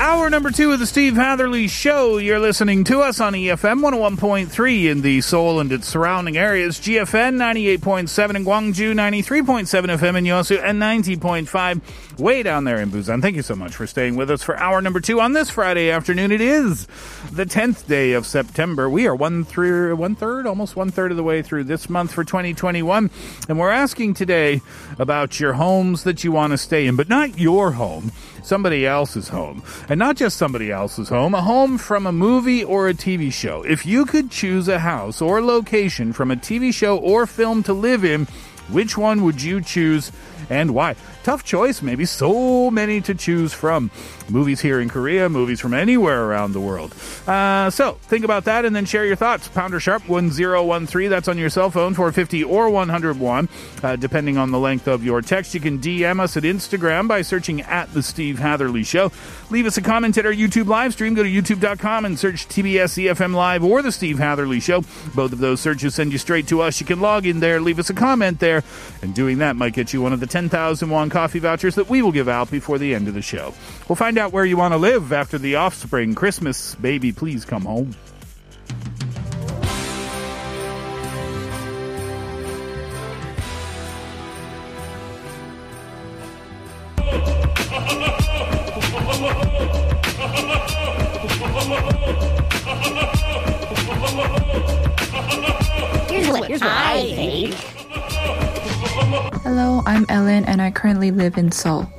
Hour number two of the Steve Hatherly Show. You're listening to us on EFM 101.3 in the Seoul and its surrounding areas, GFN 98.7 in Gwangju, 93.7 FM in Yosu, and 90.5 way down there in Busan. Thank you so much for staying with us for hour number two on this Friday afternoon. It is the 10th day of September. We are one through one third, almost one third of the way through this month for 2021, and we're asking today about your homes that you want to stay in, but not your home somebody else's home. And not just somebody else's home, a home from a movie or a TV show. If you could choose a house or location from a TV show or film to live in, which one would you choose and why? Tough choice, maybe so many to choose from. Movies here in Korea, movies from anywhere around the world. Uh, so think about that and then share your thoughts. Pounder sharp 1013, that's on your cell phone, 450 or 101, uh, depending on the length of your text. You can DM us at Instagram by searching at The Steve Hatherly Show. Leave us a comment at our YouTube live stream. Go to youtube.com and search TBS EFM Live or The Steve Hatherly Show. Both of those searches send you straight to us. You can log in there, leave us a comment there, and doing that might get you one of the 10,000 won coffee vouchers that we will give out before the end of the show. We'll find out where you want to live after the offspring Christmas. Baby, please come home. Hello, I'm Ellen and I currently live in Seoul.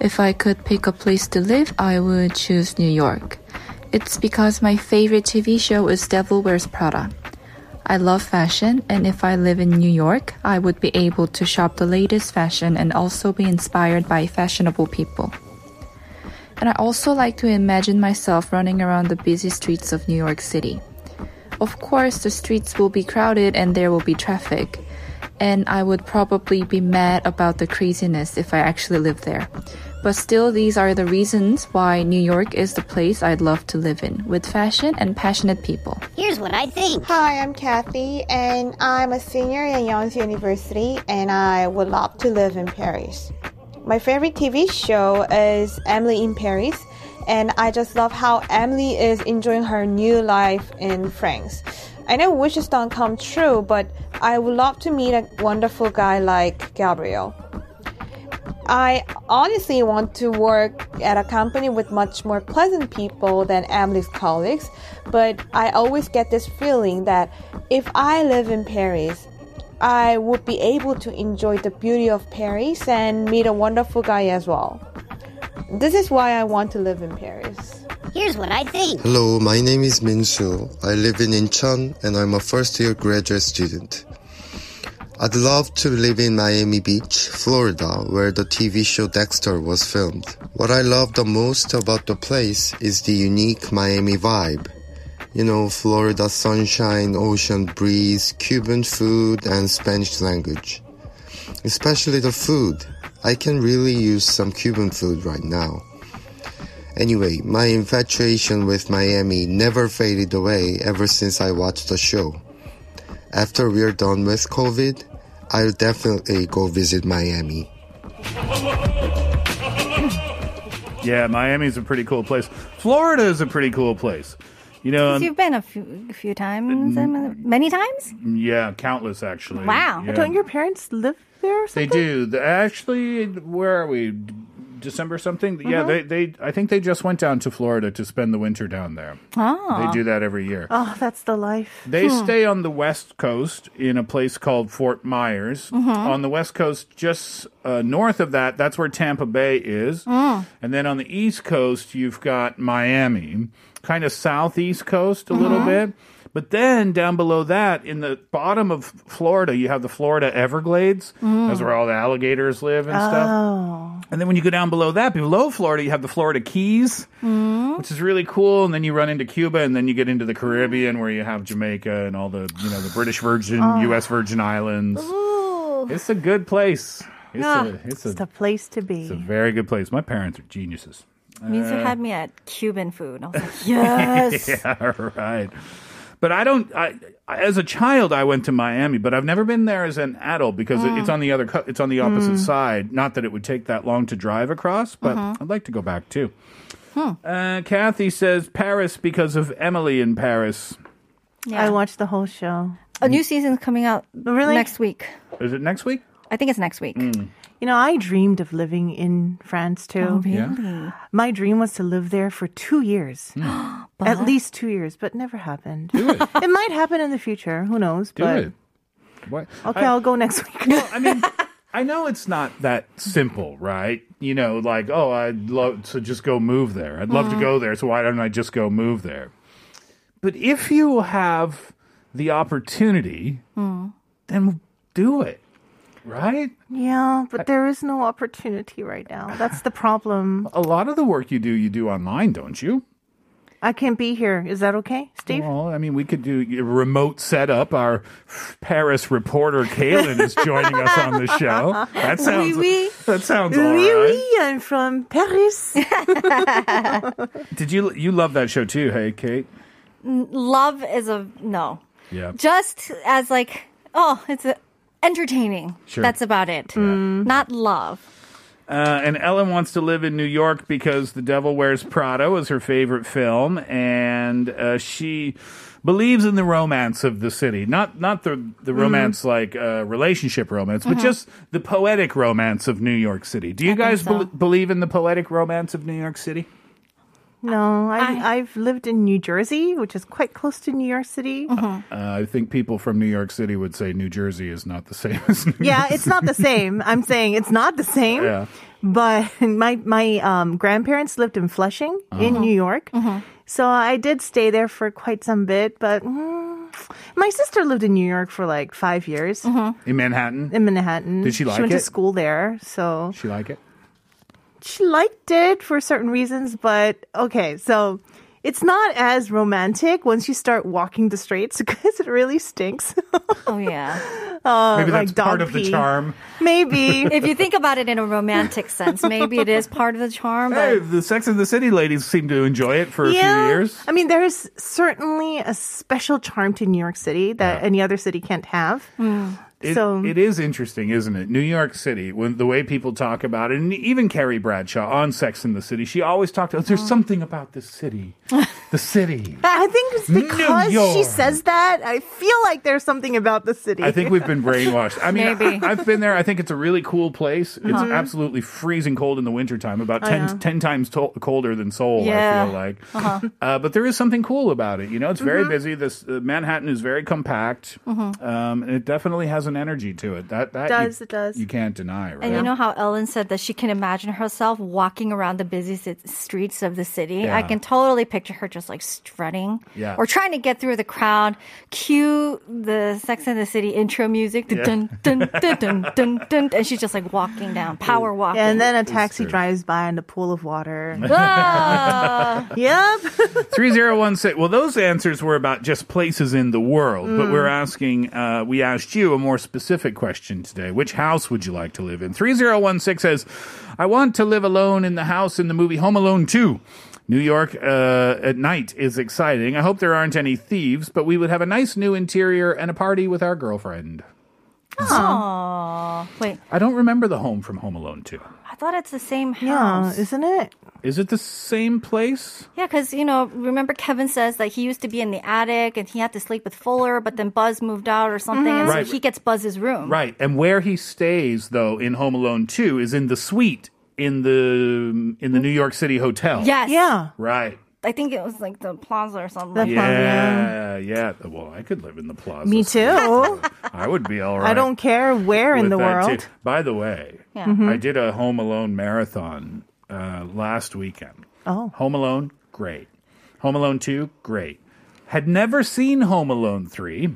If I could pick a place to live, I would choose New York. It's because my favorite TV show is Devil Wears Prada. I love fashion, and if I live in New York, I would be able to shop the latest fashion and also be inspired by fashionable people. And I also like to imagine myself running around the busy streets of New York City. Of course, the streets will be crowded and there will be traffic. And I would probably be mad about the craziness if I actually lived there. But still, these are the reasons why New York is the place I'd love to live in, with fashion and passionate people. Here's what I think. Hi, I'm Kathy, and I'm a senior at Yonsei University, and I would love to live in Paris. My favorite TV show is Emily in Paris, and I just love how Emily is enjoying her new life in France. I know wishes don't come true, but I would love to meet a wonderful guy like Gabriel. I honestly want to work at a company with much more pleasant people than Emily's colleagues, but I always get this feeling that if I live in Paris, I would be able to enjoy the beauty of Paris and meet a wonderful guy as well. This is why I want to live in Paris. Here's what I think. Hello, my name is Minsu. I live in Incheon and I'm a first year graduate student. I'd love to live in Miami Beach, Florida, where the TV show Dexter was filmed. What I love the most about the place is the unique Miami vibe. You know, Florida sunshine, ocean breeze, Cuban food, and Spanish language. Especially the food. I can really use some Cuban food right now. Anyway, my infatuation with Miami never faded away ever since I watched the show. After we're done with COVID, I'll definitely go visit Miami. Yeah, Miami's a pretty cool place. Florida is a pretty cool place. You know, um, You've been a few, a few times, mm. um, uh, many times. yeah, countless actually. Wow. Yeah. Don't your parents live there or They do. The- Actually, where are we? December something. Yeah, Mhm. they, they I think they just went down to Florida to spend the winter down there. Oh. They do that every year. Oh, that's the life. They Hmm. stay on the west coast in a place called Fort Myers. Mhm. On the west coast, just uh, north of that, that's where Tampa Bay is. Mm. And then on the east coast, you've got Miami, kind of southeast coast a little Mhm. bit. But then down below that, in the bottom of Florida, you have the Florida Everglades. Mm. That's where all the alligators live and stuff. Oh. And then when you go down below that, below Florida, you have the Florida Keys, Mm. which is really cool. And then you run into Cuba, and then you get into the Caribbean, where you have Jamaica and all the you know the British Virgin, Oh. U.S. Virgin Islands. It's a good place. It's Ah, a it's a, it's the place to be. it's a very good place. My parents are geniuses. Minsu Uh, had me at Cuban food. I was like, yes. yeah, right. But I don't. I, as a child, I went to Miami, but I've never been there as an adult because it- Mm. it's on the other. It's on the opposite Mm. side. Not that it would take that long to drive across, but Mhm. I'd like to go back too. Hmm. Uh, Kathy says Paris because of Emily in Paris. Yeah. I watched the whole show. A new season's coming out Really? next week. Is it next week? I think it's next week. You know, I dreamed of living in France too. Oh, really? My dream was to live there for two years. At least two years, but never happened. Do it. it might happen in the future. Who knows? Do but it. What? okay, I- I'll go next week. Well, I mean, I know it's not that simple, right? You know, like, oh, I'd love to just go move there. I'd love to Mhm. go there, so why don't I just go move there? But if you have the opportunity, Hmm. then do it, right? Yeah, but there is no opportunity right now. That's the problem. A lot of the work you do, you do online, don't you? I can't be here. Is that okay, Steve? Well, I mean, we could do a remote setup. Our Paris reporter, Kaylin, is joining us on the show. That sounds, Oui, oui. that sounds all Oui, right. oui, I'm from Paris. Did you you love that show too? Hey, Kate. Love is a no. Yeah. Just as like, oh, it's a, entertaining. Sure. That's about it. Not love. Uh, and Ellen wants to live in New York because The Devil Wears Prada was her favorite film, and uh, she believes in the romance of the city. Not not the the Mm-hmm. romance like uh, relationship romance, but Mhm. just the poetic romance of New York City. Do you guys so. bel believe in the poetic romance of New York City? No, I, I've lived in New Jersey, which is quite close to New York City. Uh, I think people from New York City would say New Jersey is not the same as New Yeah, York it's not the same. I'm saying it's not the same. Yeah. But my my um, grandparents lived in Flushing in Uh-huh. New York, so I did stay there for quite some bit. But mm, my sister lived in New York for like five years in Manhattan. in Manhattan. Did she like it? She went it? to school there, so She like it? She liked it for certain reasons. But okay, so. It's not as romantic once you start walking the streets because it really stinks. Oh yeah. Uh, Maybe that's like dog part of the charm. Maybe. if you think about it in a romantic sense, maybe it is part of the charm. Hey, the Sex and the City ladies seem to enjoy it for a few years. I mean, there's certainly a special charm to New York City that any other city can't have. It, so it is interesting, isn't it? New York City, when the way people talk about it, and even Carrie Bradshaw on Sex in the City, she always talked about there's something about the city, the city. I think it's because she says that. I feel like there's something about the city. I think we've been brainwashed. I mean, Maybe. I, have been there. I think it's a really cool place. It's Uh-huh. absolutely freezing cold in the wintertime, about Oh, 10, yeah. 10 times to- colder than Seoul, Yeah. I feel like. Uh-huh. Uh, but there is something cool about it. You know, it's very Mhm. busy. This uh, Manhattan is very compact. Mhm. Um, and it definitely has an energy to it. That, that Does, you, it does. You can't deny, right? And you know how Ellen said that she can imagine herself walking around the busy streets of the city? I can totally picture her just like strutting Yeah. or trying to get through the crowd, cue the Sex and the City intro music, Yeah. dun, dun, dun, dun, dun, dun, and she's just like walking down, power walking. Yeah, and then a taxi drives by in a pool of water. Ah. yep. 3016. Well, those answers were about just places in the world, but Mm. we're asking, uh, we asked you a more specific question today. Which house would you like to live in? 3016 says, I want to live alone in the house in the movie Home Alone 2. New York uh, at night is exciting. I hope there aren't any thieves, but we would have a nice new interior and a party with our girlfriend. Aww. Wait, I don't remember the home from Home Alone 2. I thought it's the same house. Yeah, house. isn't it? Is it the same place? Yeah, because, you know, remember Kevin says that he used to be in the attic and he had to sleep with Fuller, but then Buzz moved out or something, and Right. so he gets Buzz's room. Right. And where he stays, though, in Home Alone 2 is in the suite in the in the New York City hotel. Yes. Yeah. Right. I think it was like the plaza or something. The like Yeah, yeah. Well, I could live in the plaza. Me too. I would be all right. I don't care where in the that, world. too. By the way, Yeah. Mhm. I did a Home Alone marathon uh, last weekend. Oh. Home Alone, great. Home Alone 2, great. Had never seen Home Alone 3.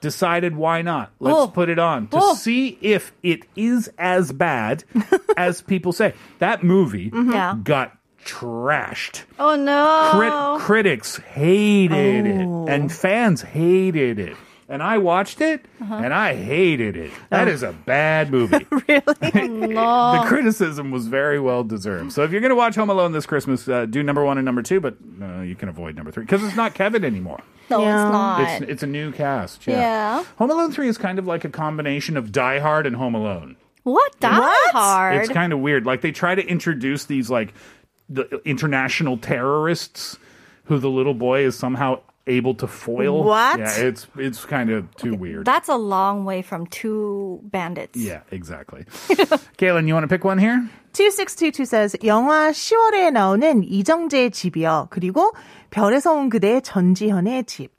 Decided why not? Let's Oh. put it on to Oh. see if it is as bad as people say. That movie Yeah. got trashed. Oh no. Crit- critics hated Oh. it, and fans hated it. And I watched it, Uh-huh. and I hated it. That is a bad movie. Really? No. the criticism was very well deserved. So if you're going to watch Home Alone this Christmas, uh, do number one and number two, but uh, you can avoid number three because it's not Kevin anymore. no, Yeah. it's not. It's it's a new cast. Yeah. Yeah. Home Alone three is kind of like a combination of Die Hard and Home Alone. what? Die What? Hard. It's kind of weird. Like they try to introduce these like the international terrorists who the little boy is somehow able to foil. What? Yeah, it's it's kind of too weird. That's a long way from two bandits. Yeah, exactly. Kaylin, you want to pick one here? 2622 says 영화 시월애 나오는 이정재의 집이요. 그리고 별에서 온 그대 전지현의 집.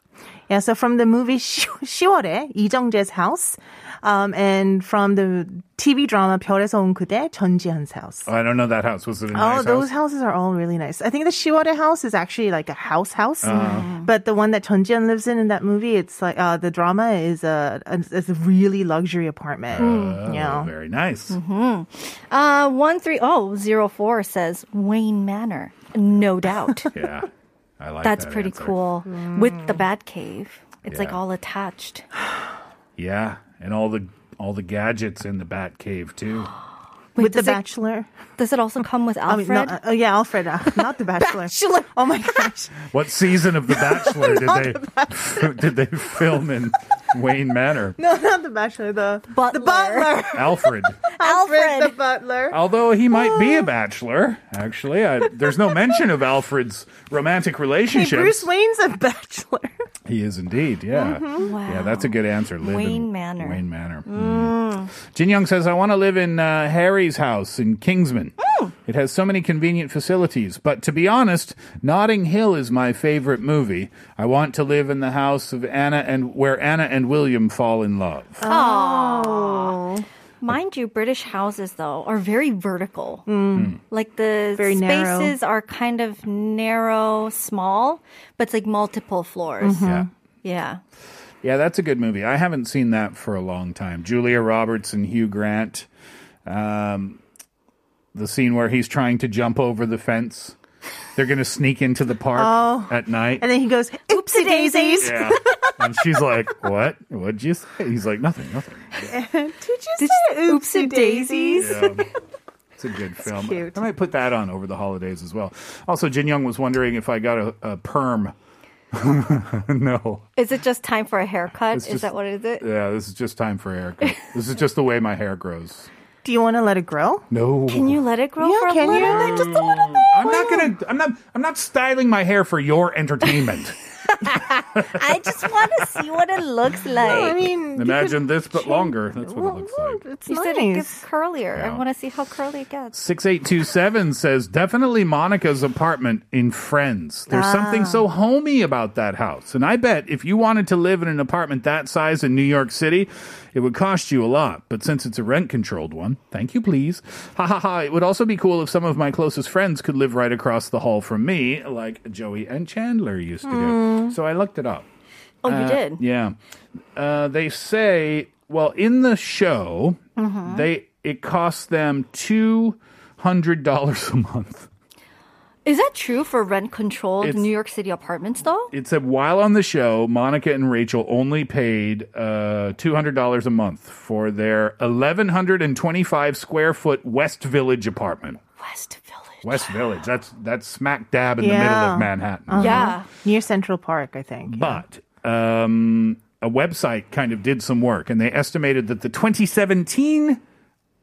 Yeah, so from the movie 시월애 이정재's house, um, and from the TV drama 별에서 온 그대 전지현's house. Oh, I don't know that house. Was it a oh, nice Oh, those houses are all really nice. I think the 10월의 house is actually like a house house, uh. but the one that 전지현 lives in in that movie, it's like uh, the drama is a, a, a really luxury apartment. Uh. Very nice. Mm-hmm. Uh, one three oh zero four says Wayne Manor. No doubt. yeah. I like That's that pretty answer. cool. Mm. With the bat cave. It's like all attached. Yeah, and all the all the gadgets in the Bat Cave too. Wait, With the does it- Bachelor. Does it also come with I mean, Alfred? no, uh, yeah, Alfred, uh, not the Bachelor. Bachelor. Oh my gosh. What season of The Bachelor did they did they film in Wayne Manor? No, not the Bachelor, the Butler. The Butler. Alfred. Alfred the Butler. Although he might be a bachelor, actually, I, there's no mention of Alfred's romantic Hey. Bruce Wayne's a Bachelor. He is indeed, yeah. Yeah, that's a good answer. Live in Wayne Manor. Wayne Manor. Mm. Jin Young says, I want to live in uh, Harry's house in Kingsman. It has so many convenient facilities. But to be honest, Notting Hill is my favorite movie. I want to live in the house of Anna and where Anna and William fall in love. Oh. Mind you, British houses though are very vertical. Hmm. Like the Very narrow. spaces are kind of narrow, small, but it's like multiple floors. Mm-hmm. Yeah. Yeah. Yeah, that's a good movie. I haven't seen that for a long time. Julia Roberts and Hugh Grant. Um, the scene where he's trying to jump over the fence. They're going to sneak into the park Oh. at night. And then he goes, oopsie daisies. yeah. And she's like, What? What'd you say? He's like, Nothing, nothing. Did you say oopsie daisies? Yeah. It's a good film. cute. I might put that on over the holidays as well. Also, Jin Young was wondering if I got a, a perm. no. Is it just time for a haircut? It's is just- that what it is? Yeah, this is just time for a haircut. this is just the way my hair grows. Do you want to let it grow? No. Can you let it grow Yeah, for a can little you? bit? Just a little bit. I'm not gonna. I'm not. I'm not styling my hair for your entertainment. I just want to see what it looks like. I mean, Imagine this, but change- longer. That's what it looks like. It's you nice. said it gets curlier. Yeah. I want to see how curly it gets. 6827 says, definitely Monica's apartment in Friends. There's something so ah. homey about that house. And I bet if you wanted to live in an apartment that size in New York City, it would cost you a lot. But since it's a rent controlled one, thank you, please. Ha ha ha. It would also be cool if some of my closest friends could live right across the hall from me, like Joey and Chandler used to do. Hmm. So I looked it up. Oh, you Uh, did? Yeah. Uh, they say, well, in the show, they it costs them two hundred dollars a month. Is that true for rent controlled It's- New York City apartments though? It said while on the show, Monica and Rachel only paid uh, two hundred dollars a month for their eleven hundred and twenty-five square foot West Village apartment. West Village. West Village. That's that's smack dab in the middle of Manhattan. Uh-huh. Yeah. Near Central Park, I think. But um, a website kind of did some work, and they estimated that the 2017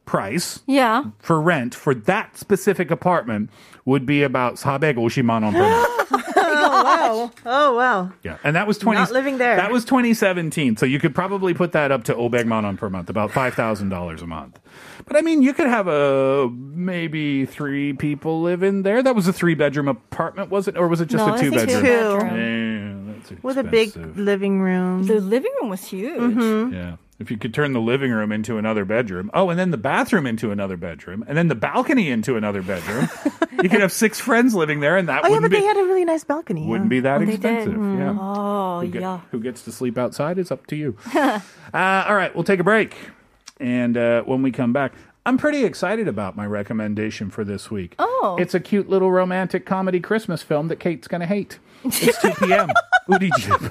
price Yeah. for rent for that specific apartment would be about 450만 원 per month. Wow. Oh, wow. Yeah, and that was 20. Not living there. That was 2017. So you could probably put that up to Obegman on per month, about five thousand dollars a month. But I mean, you could have a maybe three people live in there. That was a three bedroom apartment, was it, or was it just No, a I two think bedroom? Two. Yeah, that's With a big living room. The living room was huge. Mhm. Yeah if you could turn the living room into another bedroom. Oh, and then the bathroom into another bedroom, and then the balcony into another bedroom. you could have six friends living there, and that. Oh yeah, but be, they had a really nice balcony. Wouldn't yeah. be that oh, well, expensive. Mm. Yeah. Oh who get, yeah. Who gets to sleep outside is up to you. uh, all right, we'll take a break, and uh, when we come back. I'm pretty excited about my recommendation for this week. Oh. It's a cute little romantic comedy Christmas film that Kate's going to hate. It's 2 p.m. Ooty Jip.